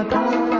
Matata.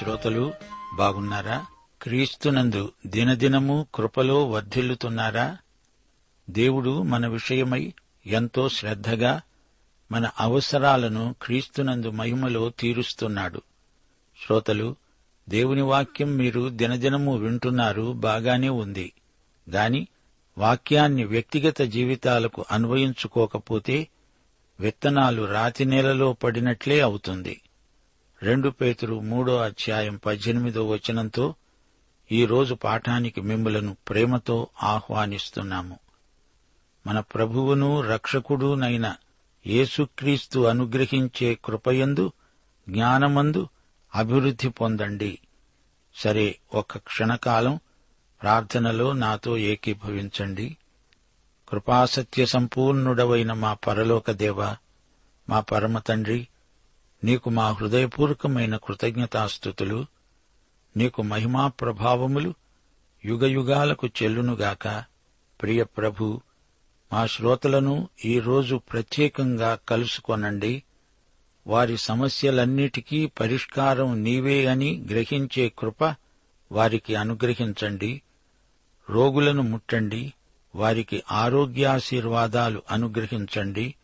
శ్రోతలు బాగున్నారా? క్రీస్తునందు దినదినము కృపలో వర్ధిల్లుతున్నారా? దేవుడు మన విషయమై ఎంతో శ్రద్ధగా మన అవసరాలను క్రీస్తునందు మహిమలో తీరుస్తున్నాడు. శ్రోతలు దేవుని వాక్యం మీరు దినదినము వింటున్నారు బాగానే ఉంది. గాని వాక్యాన్ని వ్యక్తిగత జీవితాలకు అన్వయించుకోకపోతే విత్తనాలు రాతి నేలలో పడినట్లే అవుతుంది. రెండు పేతురు మూడో అధ్యాయం పద్దెనిమిదో వచనంతో ఈ రోజు పాఠానికి మిమ్ములను ప్రేమతో ఆహ్వానిస్తున్నాము. మన ప్రభువును రక్షకుడునైన యేసుక్రీస్తు అనుగ్రహించే కృపయందు జ్ఞానమందు అభివృద్ధి పొందండి. సరే ఒక క్షణకాలం ప్రార్థనలో నాతో ఏకీభవించండి. కృపాసత్య సంపూర్ణుడవైన మా పరలోక దేవ మా పరమ తండ్రి నీకు మా హృదయపూర్వకమైన కృతజ్ఞతాస్థుతులు నీకు మహిమా ప్రభావములు యుగయుగాలకు చెల్లునుగాక. ప్రియ ప్రభు మా శ్రోతలను ఈరోజు ప్రత్యేకంగా కలుసుకొనండి. వారి సమస్యలన్నిటికీ పరిష్కారం నీవే అని గ్రహించే కృప వారికి అనుగ్రహించండి. రోగులను ముట్టండి. వారికి ఆరోగ్యాశీర్వాదాలు అనుగ్రహించండి.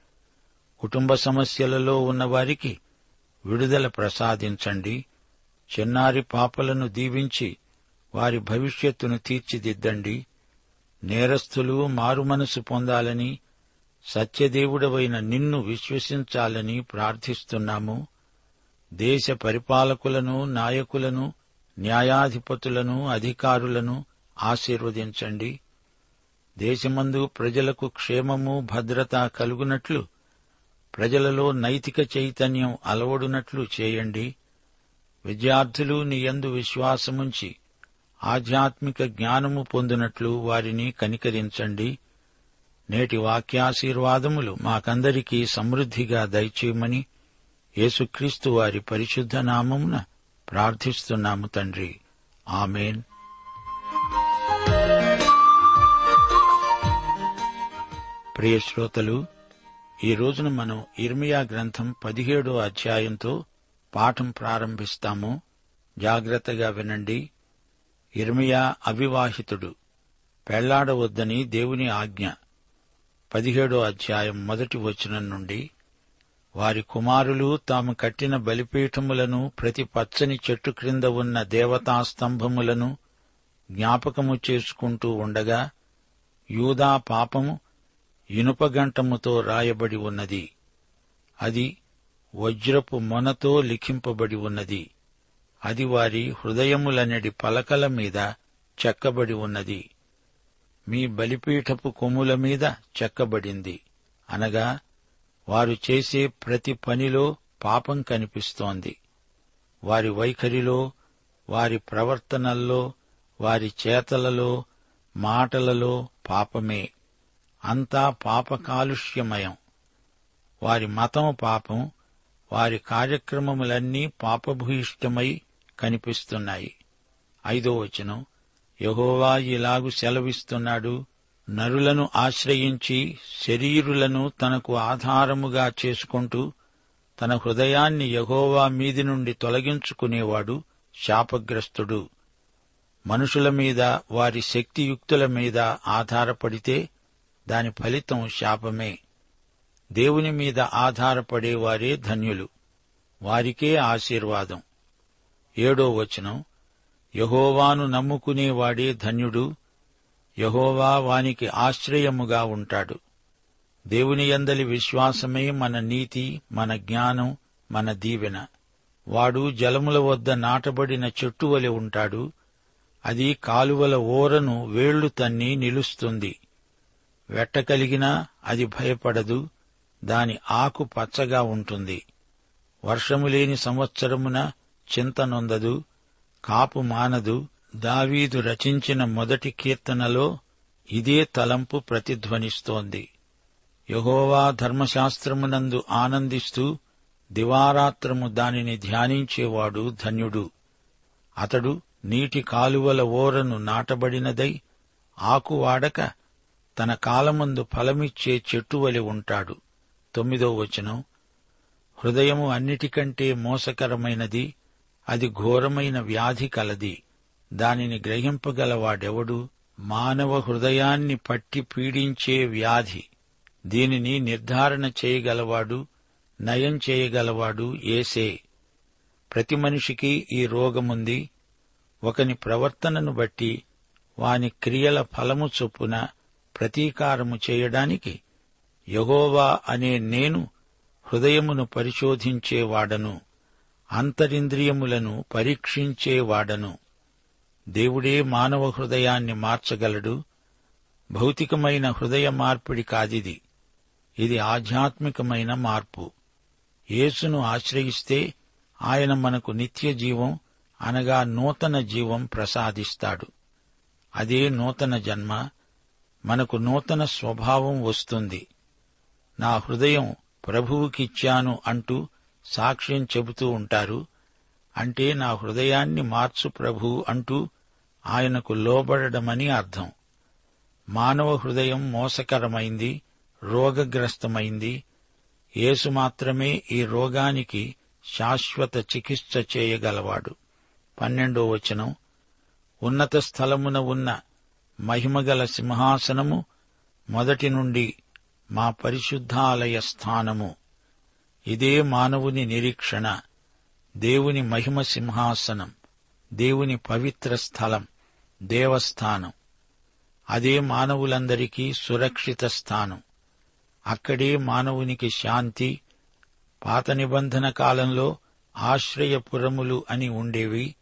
కుటుంబ సమస్యలలో ఉన్నవారికి విడుదల ప్రసాదించండి. చిన్నారి పాపలను దీవించి వారి భవిష్యత్తును తీర్చిదిద్దండి. నేరస్తులు మారుమనసు పొందాలని సత్యదేవుడవైన నిన్ను విశ్వసించాలని ప్రార్థిస్తున్నాము. దేశ పరిపాలకులను నాయకులను న్యాయాధిపతులను అధికారులను ఆశీర్వదించండి. దేశమందు ప్రజలకు క్షేమము భద్రత కలుగునట్లు ప్రజలలో నైతిక చైతన్యం అలవడునట్లు చేయండి. విద్యార్థులు నీ యందు విశ్వాసముంచి ఆధ్యాత్మిక జ్ఞానము పొందినట్లు వారిని కనికరించండి. నేటి వాక్యాశీర్వాదములు మాకందరికీ సమృద్ధిగా దయచేయమని యేసుక్రీస్తు వారి పరిశుద్ధ నామమున ప్రార్థిస్తున్నాము తండ్రి. ఆమెన్. ప్రియ శ్రోతలు ఈ రోజున మనం ఇర్మియా గ్రంథం పదిహేడో అధ్యాయంతో పాఠం ప్రారంభిస్తాము. జాగ్రత్తగా వినండి. ఇర్మియా అవివాహితుడు. పెళ్ళాడవద్దని దేవుని ఆజ్ఞ. పదిహేడో అధ్యాయం మొదటి వచనం నుండి వారి కుమారులు తాము కట్టిన బలిపీఠములను ప్రతి పచ్చని చెట్టు క్రింద ఉన్న దేవతా స్తంభములను జ్ఞాపకము చేసుకుంటూ ఉండగా యూదా పాపము ఇనుపగంటముతో రాయబడి ఉన్నది. అది వజ్రపు మొనతో లిఖింపబడి ఉన్నది. అది వారి హృదయములనడి పలకల మీద చెక్కబడి ఉన్నది. మీ బలిపీఠపు కొమ్ముల మీద చెక్కబడింది. అనగా వారు చేసే ప్రతి పనిలో పాపం కనిపిస్తోంది. వారి వైఖరిలో వారి ప్రవర్తనల్లో వారి చేతలలో మాటలలో పాపమే. అంతా పాపకాలుష్యమయం వారి మతం పాపం వారి కార్యక్రమములన్నీ పాపభూయిష్టమై కనిపిస్తున్నాయి. ఐదో వచనం యహోవా ఇలాగు సెలవిస్తున్నాడు నరులను ఆశ్రయించి శరీరులను తనకు ఆధారముగా చేసుకుంటూ తన హృదయాన్ని యహోవా మీది నుండి తొలగించుకునేవాడు శాపగ్రస్తుడు. మనుషుల మీద వారి శక్తియుక్తుల మీద ఆధారపడితే దాని ఫలితం శాపమే. దేవుని మీద ఆధారపడేవారే ధన్యులు. వారికే ఆశీర్వాదం. ఏడో వచనం. యహోవాను నమ్ముకునేవాడే ధన్యుడు. యహోవా వానికి ఆశ్రయముగా ఉంటాడు. దేవుని యందలి విశ్వాసమే మన నీతి మన జ్ఞానం మన దీవెన. వాడు జలముల వద్ద నాటబడిన చెట్టు వలె ఉంటాడు. అది కాలువల ఓరను వేళ్ళు తన్ని నిలుస్తుంది. వెట్టకలిగినా అది భయపడదు. దాని ఆకు పచ్చగా ఉంటుంది. వర్షము లేని సంవత్సరమున చింతనొందదు కాపు మానదు. దావీదు రచించిన మొదటి కీర్తనలో ఇదే తలంపు ప్రతిధ్వనిస్తోంది. యహోవా ధర్మశాస్త్రమునందు ఆనందిస్తూ దివారాత్రము దానిని ధ్యానించేవాడు ధన్యుడు. అతడు నీటి కాలువల ఓరను నాటబడినదై ఆకువాడక తన కాలమందు ఫలమిచ్చే చెట్టు వలె ఉంటాడు. తొమ్మిదో వచనం. హృదయము అన్నిటికంటే మోసకరమైనది అది ఘోరమైన వ్యాధి కలది. దానిని గ్రహింపగలవాడెవడు? మానవ హృదయాన్ని పట్టి పీడించే వ్యాధి. దీనిని నిర్ధారణ చేయగలవాడు నయం చేయగలవాడు ఏసే. ప్రతి మనిషికి ఈ రోగముంది. ఒకని ప్రవర్తనను బట్టి వాని క్రియల ఫలము చొప్పున ప్రతీకారము చేయడానికి యహోవా అనే నేను హృదయమును పరిశోధించేవాడను అంతరింద్రియములను పరీక్షించేవాడను. దేవుడే మానవ హృదయాన్ని మార్చగలడు భౌతికమైన హృదయ మార్పిడి కాదిది. ఇది ఆధ్యాత్మికమైన మార్పు. యేసును ఆశ్రయిస్తే ఆయన మనకు నిత్య జీవం అనగా నూతన జీవం ప్రసాదిస్తాడు. అదే నూతన జన్మ మనకు నూతన స్వభావం వస్తుంది. నా హృదయం ప్రభువుకిచ్చాను అంటూ సాక్ష్యం చెబుతూ ఉంటారు. అంటే నా హృదయాన్ని మార్చు ప్రభు అంటూ ఆయనకు లోబడమని అర్థం. మానవ హృదయం మోసకరమైంది రోగగ్రస్తమైంది. యేసు మాత్రమే ఈ రోగానికి శాశ్వత చికిత్స చేయగలవాడు. పన్నెండో వచనం. ఉన్నత స్థలమున ఉన్న మహిమగల సింహాసనము మొదటి నుండి మా పరిశుద్ధాలయ స్థానము. ఇదే మానవుని నిరీక్షణ దేవుని మహిమ సింహాసనం దేవుని పవిత్ర స్థలం దేవస్థానం. అదే మానవులందరికీ సురక్షిత స్థానం. అక్కడే మానవునికి శాంతి పాత నిబంధన కాలంలో ఆశ్రయపురములు అని ఉండేవి.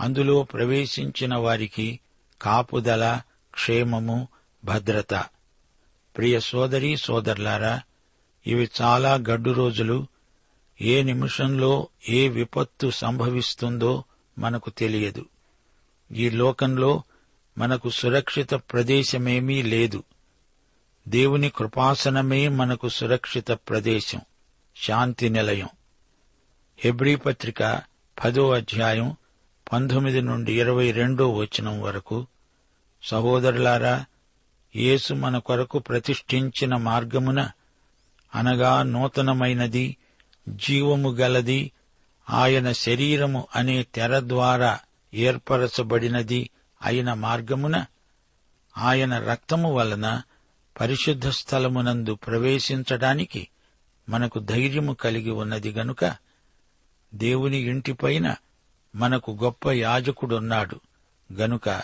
అందులో ప్రవేశించిన వారికి కాపుదల క్షేమము భద్రత. ప్రియ సోదరి సోదరులారా ఇవి చాలా గడ్డు రోజులు. ఏ నిమిషంలో ఏ విపత్తు సంభవిస్తుందో మనకు తెలియదు. ఈ లోకంలో మనకు సురక్షిత ప్రదేశమేమీ లేదు. దేవుని కృపాసనమే మనకు సురక్షిత ప్రదేశం శాంతి నిలయం. హెబ్రీ పత్రిక పదో అధ్యాయం పంతొమ్మిది నుండి ఇరవై రెండో వచనం వరకు సహోదరులారా యేసు మన కొరకు ప్రతిష్ఠించిన మార్గమున అనగా నూతనమైనది జీవము గలది ఆయన శరీరము అనే తెర ద్వారా ఏర్పరచబడినది అయిన మార్గమున ఆయన రక్తము వలన పరిశుద్ధ స్థలమునందు ప్రవేశించడానికి మనకు ధైర్యము కలిగి ఉన్నది గనుక దేవుని ఇంటిపైన మనకు గొప్ప యాజకుడున్నాడు. గనుక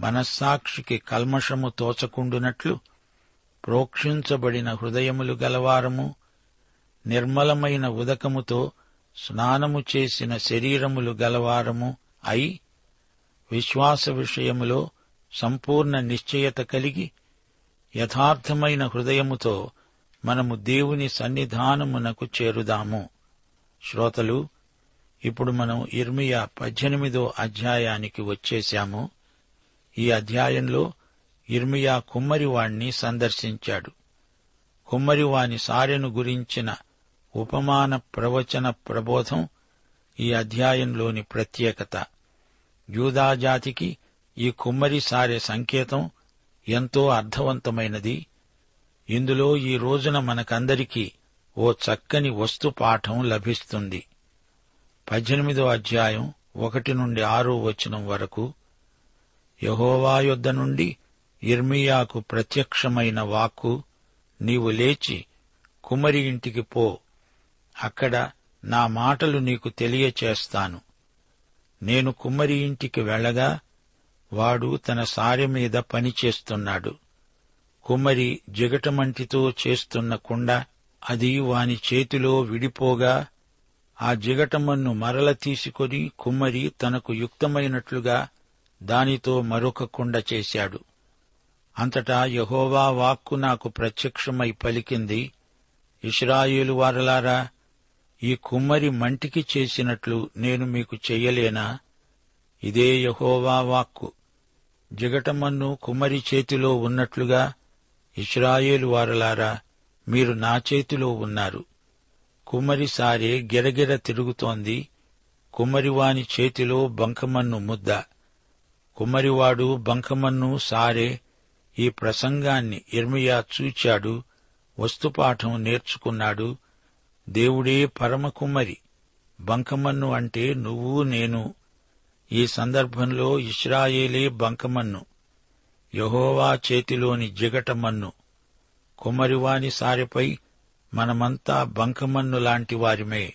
మనస్సాక్షికి కల్మషము తోచకుండునట్లు ప్రోక్షించబడిన హృదయములు గలవారము నిర్మలమైన ఉదకముతో స్నానము చేసిన శరీరములు గలవారము అయి విశ్వాస విషయములో సంపూర్ణ నిశ్చయత కలిగి యథార్థమైన హృదయముతో మనము దేవుని సన్నిధానమునకు చేరుదాము. శ్రోతలు ఇప్పుడు మనం ఇర్మియా పద్దెనిమిదో అధ్యాయానికి వచ్చేశాము. ఈ అధ్యాయంలో ఇర్మియా కుమ్మరివాణ్ణి సందర్శించాడు. కుమ్మరివాని సారెను గురించిన ఉపమాన ప్రవచన ప్రబోధం ఈ అధ్యాయంలోని ప్రత్యేకత. యూదాజాతికి ఈ కుమ్మరి సారె సంకేతం ఎంతో అర్థవంతమైనది. ఇందులో ఈ రోజున మనకందరికీ ఓ చక్కని వస్తు పాఠం లభిస్తుంది. పద్దెనిమిదో అధ్యాయం ఒకటి నుండి ఆరో వచనం వరకు యహోవా యొద్ద నుండి ఇర్మియాకు ప్రత్యక్షమైన వాక్కు నీవు లేచి కుమరి ఇంటికి పో. అక్కడ నా మాటలు నీకు తెలియచేస్తాను. నేను కుమ్మరి ఇంటికి వెళ్ళగా వాడు తన సారె మీద పనిచేస్తున్నాడు కుమ్మరి జిగటమంటితో చేస్తున్న కుండ అది వాని చేతిలో విడిపోగా ఆ జిగటమ్మను మరల తీసుకొని కుమ్మరి తనకు యుక్తమైనట్లుగా దానితో మరొక కుండ చేశాడు. అంతటా యహోవా వాక్కు నాకు ప్రత్యక్షమై పలికింది ఇస్రాయేలు వారలారా ఈ కుమ్మరి మంటికి చేసినట్లు నేను మీకు చెయ్యలేనా ఇదే యహోవా వాక్కు. జిగటమన్ను కుమ్మరి చేతిలో ఉన్నట్లుగా ఇస్రాయేలు వారలారా మీరు నా చేతిలో ఉన్నారు. కుమ్మరి సారే గిరగిర తిరుగుతోంది. కుమ్మరివాని చేతిలో బంకమన్ను ముద్ద. కుమ్మరివాడు బంకమన్ను సారే ఈ ప్రసంగాన్ని ఇర్మియా చూచాడు. వస్తుపాఠం నేర్చుకున్నాడు. దేవుడే పరమకుమ్మరి. బంకమన్ను అంటే నువ్వు నేను. ఈ సందర్భంలో ఇస్రాయేలే బంకమన్ను. యహోవా చేతిలోని జిగటమన్ను. కుమ్మరివాని సారెపై మనమంతా బంకమన్ను లాంటి వారిమే.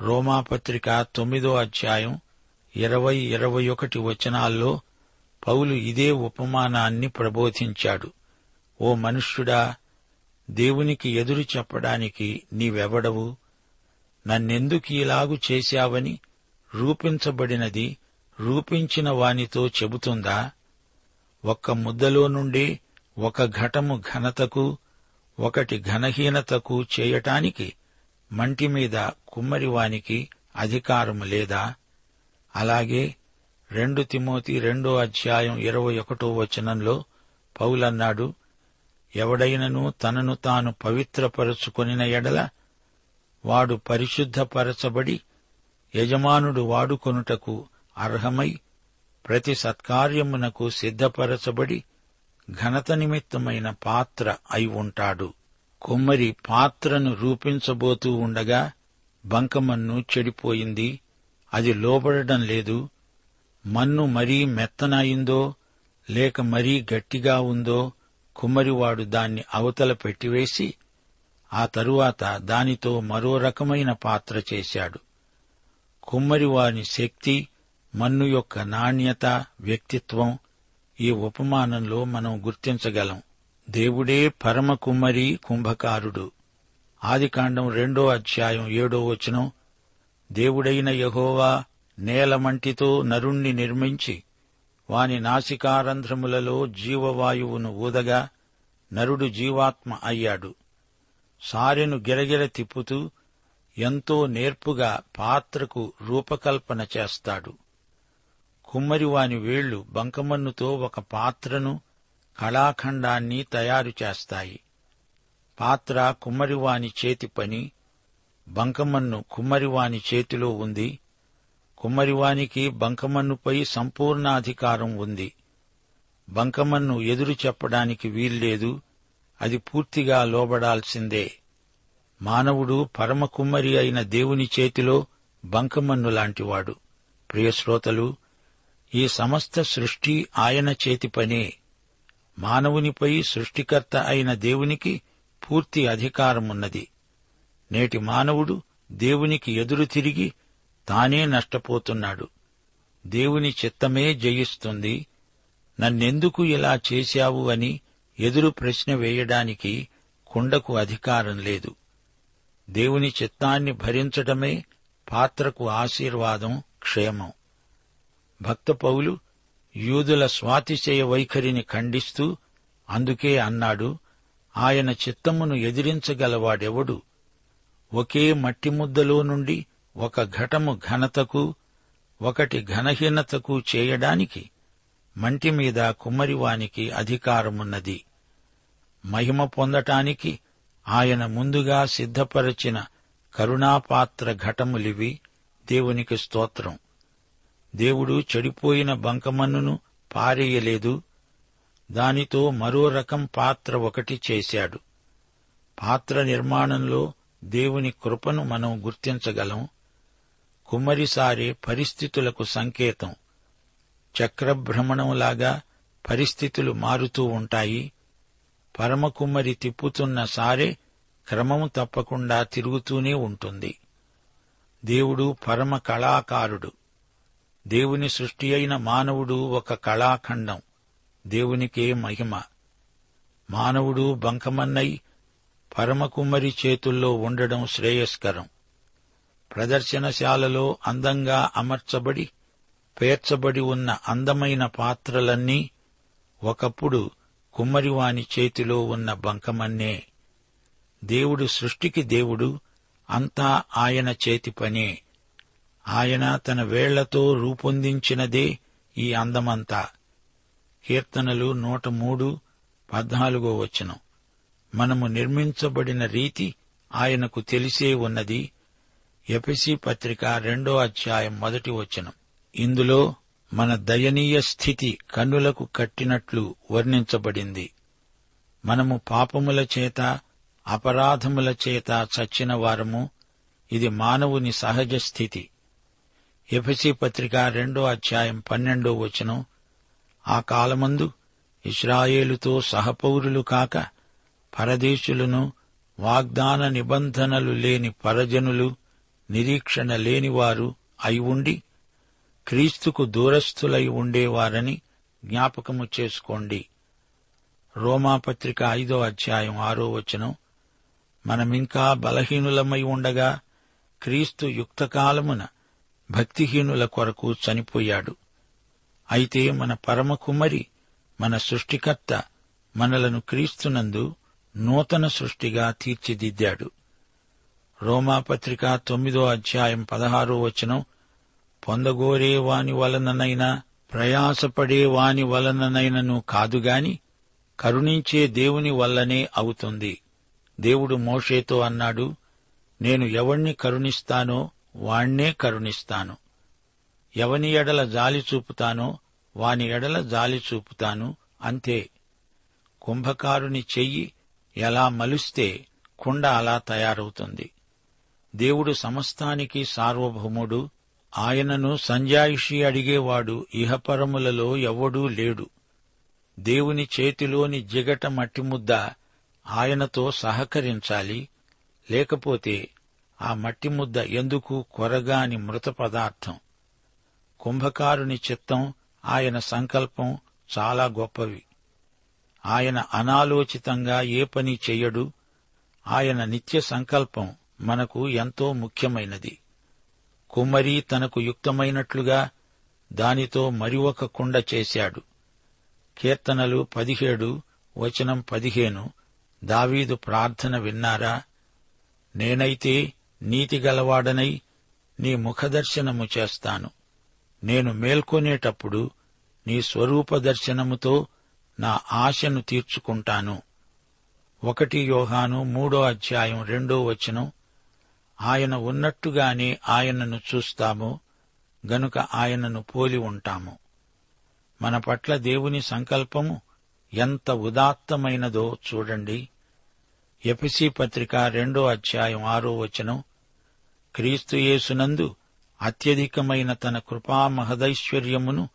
రోమాపత్రిక తొమ్మిదో అధ్యాయం ఇరవై ఇరవై ఒకటి వచనాల్లో పౌలు ఇదే ఉపమానాన్ని ప్రబోధించాడు. ఓ మనుష్యుడా దేవునికి ఎదురు చెప్పడానికి నీవెవడవు? నన్నెందుకు ఇలాగు చేశావని రూపించబడినది రూపించిన వానితో చెబుతుందా? ఒక్క ముద్దలో నుండి ఒక ఘటము ఘనతకు ఒకటి ఘనహీనతకు చేయటానికి మంటి మీద కుమ్మరివానికి అధికారము లేదా? అలాగే రెండు తిమోతి రెండో అధ్యాయం ఇరవై ఒకటో వచనంలో పౌలన్నాడు ఎవడైనను తనను తాను పవిత్రపరచుకొనిన ఎడల వాడు పరిశుద్ధపరచబడి యజమానుడు వాడుకొనుటకు అర్హమై ప్రతి సత్కార్యమునకు సిద్ధపరచబడి ఘనత నిమిత్తమైన పాత్ర అయి ఉంటాడు. కుమ్మరి పాత్రను రూపించబోతూ ఉండగా బంకమన్ను చెడిపోయింది. అది లోబడడం లేదు. మన్ను మరీ మెత్తనయిందో లేక మరీ గట్టిగా ఉందో కుమ్మరివాడు దాన్ని అవతల పెట్టివేసి ఆ తరువాత దానితో మరో రకమైన పాత్ర చేశాడు. కుమ్మరివాని శక్తి మన్ను యొక్క నాణ్యత వ్యక్తిత్వం ఈ ఉపమానంలో మనం గుర్తించగలం. దేవుడే పరమ కుమ్మరి కుంభకారుడు. ఆదికాండం రెండో అధ్యాయం ఏడో వచనం. దేవుడైన యహోవా నేలమంటితో నరుణ్ణి నిర్మించి వాని నాసికారంధ్రములలో జీవవాయువును ఊదగా నరుడు జీవాత్మ అయ్యాడు. సారెను గిరగిర తిప్పుతూ ఎంతో నేర్పుగా పాత్రకు రూపకల్పన చేస్తాడు. కుమ్మరివాని వేళ్ళు బంకమన్నుతో ఒక పాత్రను కళాఖండాన్ని తయారు చేస్తాయి. పాత్ర కుమ్మరివాని చేతి పని బంకమన్ను కుమ్మరివాని చేతిలో ఉంది. కుమ్మరివానికి బంకమన్నుపై సంపూర్ణాధికారం ఉంది. బంకమన్ను ఎదురు చెప్పడానికి వీల్లేదు. అది పూర్తిగా లోబడాల్సిందే. మానవుడు పరమ కుమ్మరి అయిన దేవుని చేతిలో బంకమన్ను లాంటివాడు. ప్రియశ్రోతలు ఈ సమస్త సృష్టి ఆయన చేతి పనే. మానవునిపై సృష్టికర్త అయిన దేవునికి పూర్తి అధికారమున్నది. నేటి మానవుడు దేవునికి ఎదురు తిరిగి తానే నష్టపోతున్నాడు. దేవుని చిత్తమే జయిస్తుంది. నన్నెందుకు ఇలా చేశావు అని ఎదురు ప్రశ్న వేయడానికి కుండకు అధికారం లేదు. దేవుని చిత్తాన్ని భరించటమే పాత్రకు ఆశీర్వాదం క్షేమం. భక్త పౌలు యూదుల స్వాతిశయ వైఖరిని ఖండిస్తూ అందుకే అన్నాడు ఆయన చిత్తమును ఎదిరించగలవాడెవడు? ఒకే మట్టి ముద్దలో నుండి ఒక ఘటము ఘనతకు ఒకటి ఘనహీనతకు చేయడానికి మంటి మీద కుమ్మరివానికి అధికారమున్నది. మహిమ పొందటానికి ఆయన ముందుగా సిద్ధపరచిన కరుణాపాత్ర ఘటములివి దేవునికి స్తోత్రం. దేవుడు చెడిపోయిన బంకమన్నును పారేయలేదు. దానితో మరో రకం పాత్ర ఒకటి చేశాడు. పాత్ర నిర్మాణంలో దేవుని కృపను మనం గుర్తించగలం. కుమ్మరిసారే పరిస్థితులకు సంకేతం. చక్రభ్రమణంలాగా పరిస్థితులు మారుతూ ఉంటాయి. పరమకుమ్మరి తిప్పుతున్న సారే క్రమం తప్పకుండా తిరుగుతూనే ఉంటుంది. దేవుడు పరమ కళాకారుడు. దేవుని సృష్టి అయిన మానవుడు ఒక కళాఖండం. దేవునికే మహిమ. మానవుడు బంకమన్నై పరమకుమ్మరి చేతుల్లో ఉండడం శ్రేయస్కరం. ప్రదర్శనశాలలో అందంగా అమర్చబడి పేర్చబడి ఉన్న అందమైన పాత్రలన్నీ ఒకప్పుడు కుమ్మరివాని చేతిలో ఉన్న బంకమన్నే. దేవుడు సృష్టికి దేవుడు అంతా ఆయన చేతి పనే. ఆయన తన వేళ్ళతో రూపొందించినదే ఈ అందమంతా. కీర్తనలు నూట మూడు పద్నాలుగో వచనం. మనము నిర్మించబడిన రీతి ఆయనకు తెలిసే ఉన్నది. ఎపిసి పత్రిక రెండో అధ్యాయం మొదటి వచనం. ఇందులో మన దయనీయ స్థితి కన్నులకు కట్టినట్లు వర్ణించబడింది. మనము పాపముల చేత అపరాధముల చేత చచ్చిన వారము. ఇది మానవుని సహజ స్థితి. ఎఫసి పత్రిక రెండో అధ్యాయం పన్నెండో వచనం. ఆ కాలమందు ఇస్రాయేలుతో సహపౌరులు కాక పరదేశులను వాగ్దాన నిబంధనలు లేని పరజనులు నిరీక్షణ లేనివారు అయి ఉండి క్రీస్తుకు దూరస్థులై ఉండేవారని జ్ఞాపకము చేసుకోండి. రోమాపత్రిక ఐదో అధ్యాయం ఆరో వచనం. మనమింకా బలహీనులమై ఉండగా క్రీస్తు యుక్తకాలమున భక్తిహీనుల కొరకు చనిపోయాడు. అయితే మన పరమ కుమరి మన సృష్టికర్త మనలను క్రీస్తునందు నూతన సృష్టిగా తీర్చిదిద్దాడు. రోమాపత్రిక తొమ్మిదో అధ్యాయం పదహారో వచనం పొందగోరే వాని వలననైనా ప్రయాసపడే వాని వలననైనను కాదుగాని కరుణించే దేవుని వల్లనే అవుతుంది. దేవుడు మోషేతో అన్నాడు నేను ఎవణ్ణి కరుణిస్తానో వాణ్ణే కరుణిస్తాను. ఎవని ఎడల జాలి చూపుతానో వాని ఎడల జాలి చూపుతాను అంతే. కుంభకారుని చెయ్యి ఎలా మలుస్తే కుండ అలా తయారవుతుంది. దేవుడు సమస్తానికి సార్వభౌముడు ఆయనను సంజాయిషి అడిగేవాడు ఇహపరములలో ఎవ్వడూ లేడు. దేవుని చేతిలోని జిగట మట్టిముద్ద ఆయనతో సహకరించాలి లేకపోతే ఆ మట్టి ముద్ద ఎందుకు కొరగాని మృత పదార్థం? కుంభకారుని చిత్తం ఆయన సంకల్పం చాలా గొప్పవి. ఆయన అనాలోచితంగా ఏ పని చెయ్యడు. ఆయన నిత్య సంకల్పం మనకు ఎంతో ముఖ్యమైనది. కుమ్మరి తనకు యుక్తమైనట్లుగా దానితో మరి ఒక కుండ చేశాడు. కీర్తనలు పదిహేడు వచనం పదిహేను దావీదు ప్రార్థన విన్నారా? నేనైతే నీతిగలవాడనై నీ ముఖదర్శనము చేస్తాను. నేను మేల్కొనేటప్పుడు నీ స్వరూప దర్శనముతో నా ఆశను తీర్చుకుంటాను. ఒకటి యోహాను మూడో అధ్యాయం రెండో వచనం. ఆయన ఉన్నట్టుగానే ఆయనను చూస్తాము గనుక ఆయనను పోలి ఉంటాము. మన పట్ల దేవుని సంకల్పము ఎంత ఉదాత్తమైనదో చూడండి. ఎపిసి పత్రిక రెండో అధ్యాయం ఆరో వచనం. క్రీస్తుయేసునందు అత్యధికమైన తన కృపా మహదైశ్వర్యమును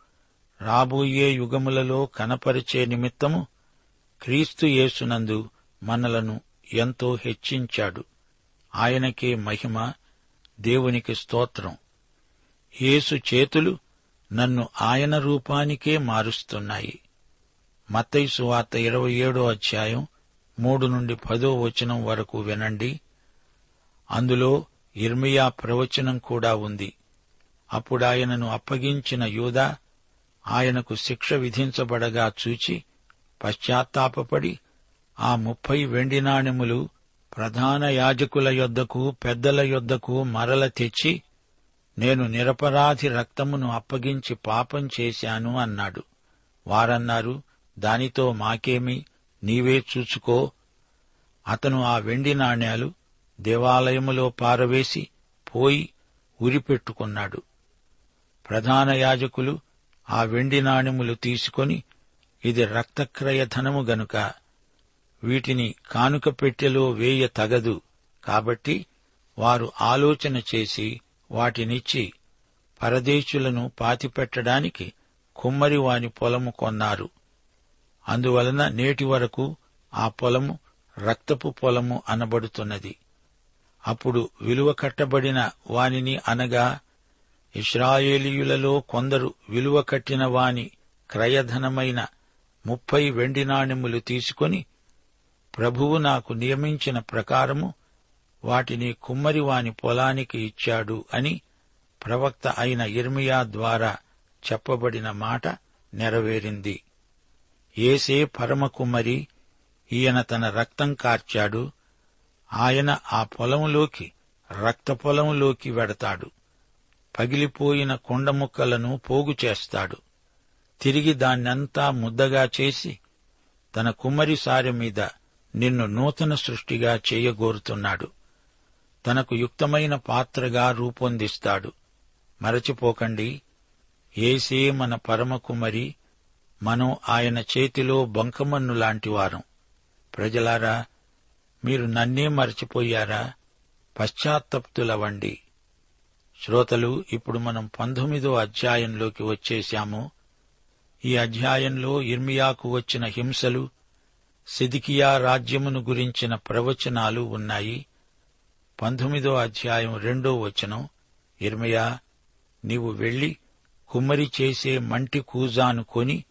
రాబోయే యుగములలో కనపరిచే నిమిత్తము క్రీస్తుయేసునందు మనలను ఎంతో హెచ్చించాడు. ఆయనకే మహిమ దేవునికి స్తోత్రం. యేసు చేతులు నన్ను ఆయన రూపానికే మారుస్తున్నాయి. మత్తైసు వార్త ఇరవై ఏడో అధ్యాయం మూడు నుండి పదో వచనం వరకు వినండి. అందులో ఇర్మియా ప్రవచనం కూడా ఉంది. అప్పుడాయనను అప్పగించిన యూదా ఆయనకు శిక్ష విధించబడగా చూచి పశ్చాత్తాపపడి ఆ ముప్పై వెండి నాణెములు ప్రధాన యాజకుల యొద్దకు పెద్దల యొద్దకు మరల తెచ్చి నేను నిరపరాధి రక్తమును అప్పగించి పాపం చేశాను అన్నాడు. వారన్నారు దానితో మాకేమి? నీవే చూచుకో. అతను ఆ వెండి నాణ్యాలు దేవాలయములో పారవేసి పోయి ఉరిపెట్టుకున్నాడు. ప్రధాన యాజకులు ఆ వెండి నాణెములు తీసుకొని ఇది రక్తక్రయధనము గనుక వీటిని కానుక పెట్టెలో వేయ తగదు కాబట్టి వారు ఆలోచన చేసి వాటినిచ్చి పరదేశులను పాతిపెట్టడానికి కుమ్మరి వాని పొలము కొన్నారు. అందువలన నేటి వరకు ఆ పొలము రక్తపు పొలము అనబడుతున్నది. అప్పుడు విలువ కట్టబడిన వానిని అనగా ఇస్రాయేలీయులలో కొందరు విలువ కట్టిన వాని క్రయధనమైన ముప్పై వెండి నాణెములు తీసుకొని ప్రభువు నాకు నియమించిన ప్రకారము వాటిని కుమ్మరివాని పొలానికి ఇచ్చాడు అని ప్రవక్త అయిన ఇర్మియా ద్వారా చెప్పబడిన మాట నెరవేరింది. ఏసే పరమకుమ్మరి ఈయన తన రక్తం కార్చాడు ఆయన ఆ పొలములోకి రక్తపొలములోకి వెడతాడు. పగిలిపోయిన కొండముక్కలను పోగు చేస్తాడు. తిరిగి దాన్నంతా ముద్దగా చేసి తన కుమ్మరి సారె మీద నిన్ను నూతన సృష్టిగా చేయగోరుతున్నాడు. తనకు యుక్తమైన పాత్రగా రూపొందిస్తాడు. మరచిపోకండి ఏసే మన పరమకుమరి మనం ఆయన చేతిలో బంకమన్ను లాంటివారం ప్రజలారా మీరు నన్నే మరచిపోయారా? పశ్చాత్తప్తులవండి. శ్రోతలు ఇప్పుడు మనం పంతొమ్మిదో అధ్యాయంలోకి వచ్చేశాము. ఈ అధ్యాయంలో ఇర్మియాకు వచ్చిన హింసలు సిదికియా రాజ్యమును గురించిన ప్రవచనాలు ఉన్నాయి. పంతొమ్మిదో అధ్యాయం రెండో వచనం. ఇర్మియా నీవు వెళ్ళి కుమ్మరి చేసే మంటి కూజాను కొని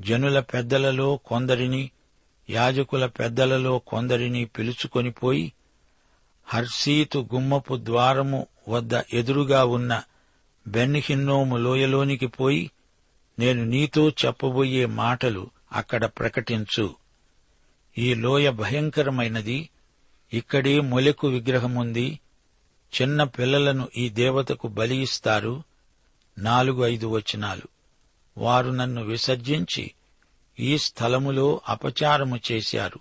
జనుల పెద్దలలో కొందరిని యాజకుల పెద్దలలో కొందరిని పిలుచుకొనిపోయి హర్సీతు గుమ్మపు ద్వారము వద్ద ఎదురుగా ఉన్న బెన్హిన్నోము లోయలోనికి పోయి నేను నీతో చెప్పబోయే మాటలు అక్కడ ప్రకటించు. ఈ లోయ భయంకరమైనది. ఇక్కడే మొలెకు విగ్రహముంది. చిన్న పిల్లలను ఈ దేవతకు బలి ఇస్తారు. నాలుగు ఐదు వచనాలు. వారు నన్ను విసర్జించి ఈ స్థలములో అపచారము చేశారు.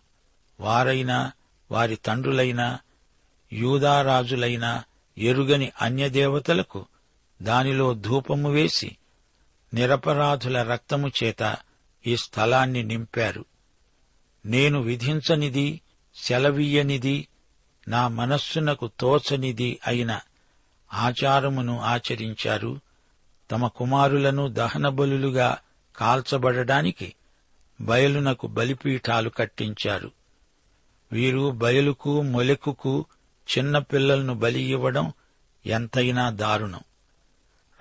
వారైనా వారి తండ్రులైనా యూదారాజులైనా ఎరుగని అన్యదేవతలకు దానిలో ధూపము వేసి నిరపరాధుల రక్తము చేత ఈ స్థలాన్ని నింపారు. నేను విధించనిది సెలవీయనిది నా మనస్సునకు తోచనిది అయిన ఆచారమును ఆచరించారు. తమ కుమారులను దహనబలులుగా కాల్చబడడానికి బయలునకు బలిపీఠాలు కట్టించారు. వీరు బయలుకు మొలెకుకు చిన్న పిల్లలను బలి ఇవ్వడం ఎంతైనా దారుణం.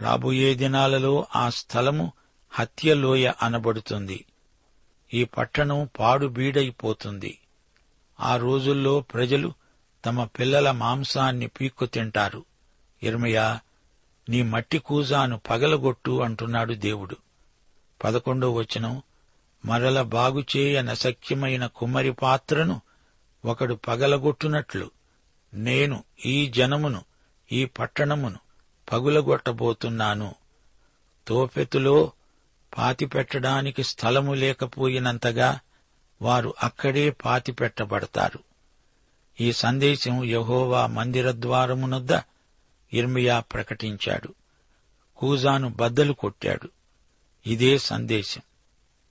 రాబోయే దినాలలో ఆ స్థలము హత్యలోయ అనబడుతుంది. ఈ పట్టణం పాడుబీడైపోతుంది ఆ రోజుల్లో ప్రజలు తమ పిల్లల మాంసాన్ని పీక్కు తింటారు. ఇర్మయా నీ మట్టి కూజాను పగలగొట్టు అంటున్నాడు దేవుడు. పదకొండో వచనం మరల బాగుచేయ నసఖ్యమైన కుమ్మరి పాత్రను ఒకడు పగలగొట్టునట్లు. నేను ఈ జనమును ఈ పట్టణమును పగులగొట్టబోతున్నాను. తోపెతులో పాతిపెట్టడానికి స్థలము లేకపోయినంతగా వారు అక్కడే పాతిపెట్టబడతారు. ఈ సందేశం యహోవా మందిరద్వారమునొద్ద ఇర్మియా ప్రకటించాడు. కూజాను బద్దలు కొట్టాడు. ఇదే సందేశం.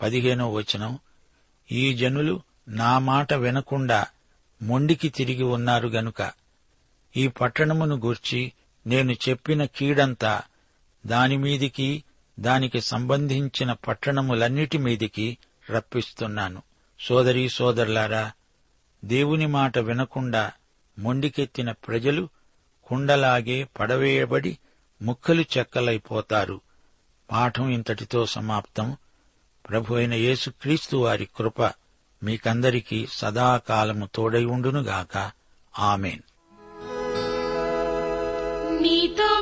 పదిహేనో వచనం ఈ జనులు నా మాట వినకుండా మొండికి తిరిగి ఉన్నారు గనుక ఈ పట్టణమును గూర్చి నేను చెప్పిన కీడంతా దానిమీదికి దానికి సంబంధించిన పట్టణములన్నిటి మీదికి రప్పిస్తున్నాను. సోదరీ సోదరులారా దేవుని మాట వినకుండా మొండికెత్తిన ప్రజలు కుండలాగే పడవేయబడి ముక్కలు చెక్కలైపోతారు. పాఠం ఇంతటితో సమాప్తం. ప్రభు అయిన యేసుక్రీస్తు వారి కృప మీకందరికీ సదాకాలము తోడై ఉండునుగాక. ఆమెన్. నీతో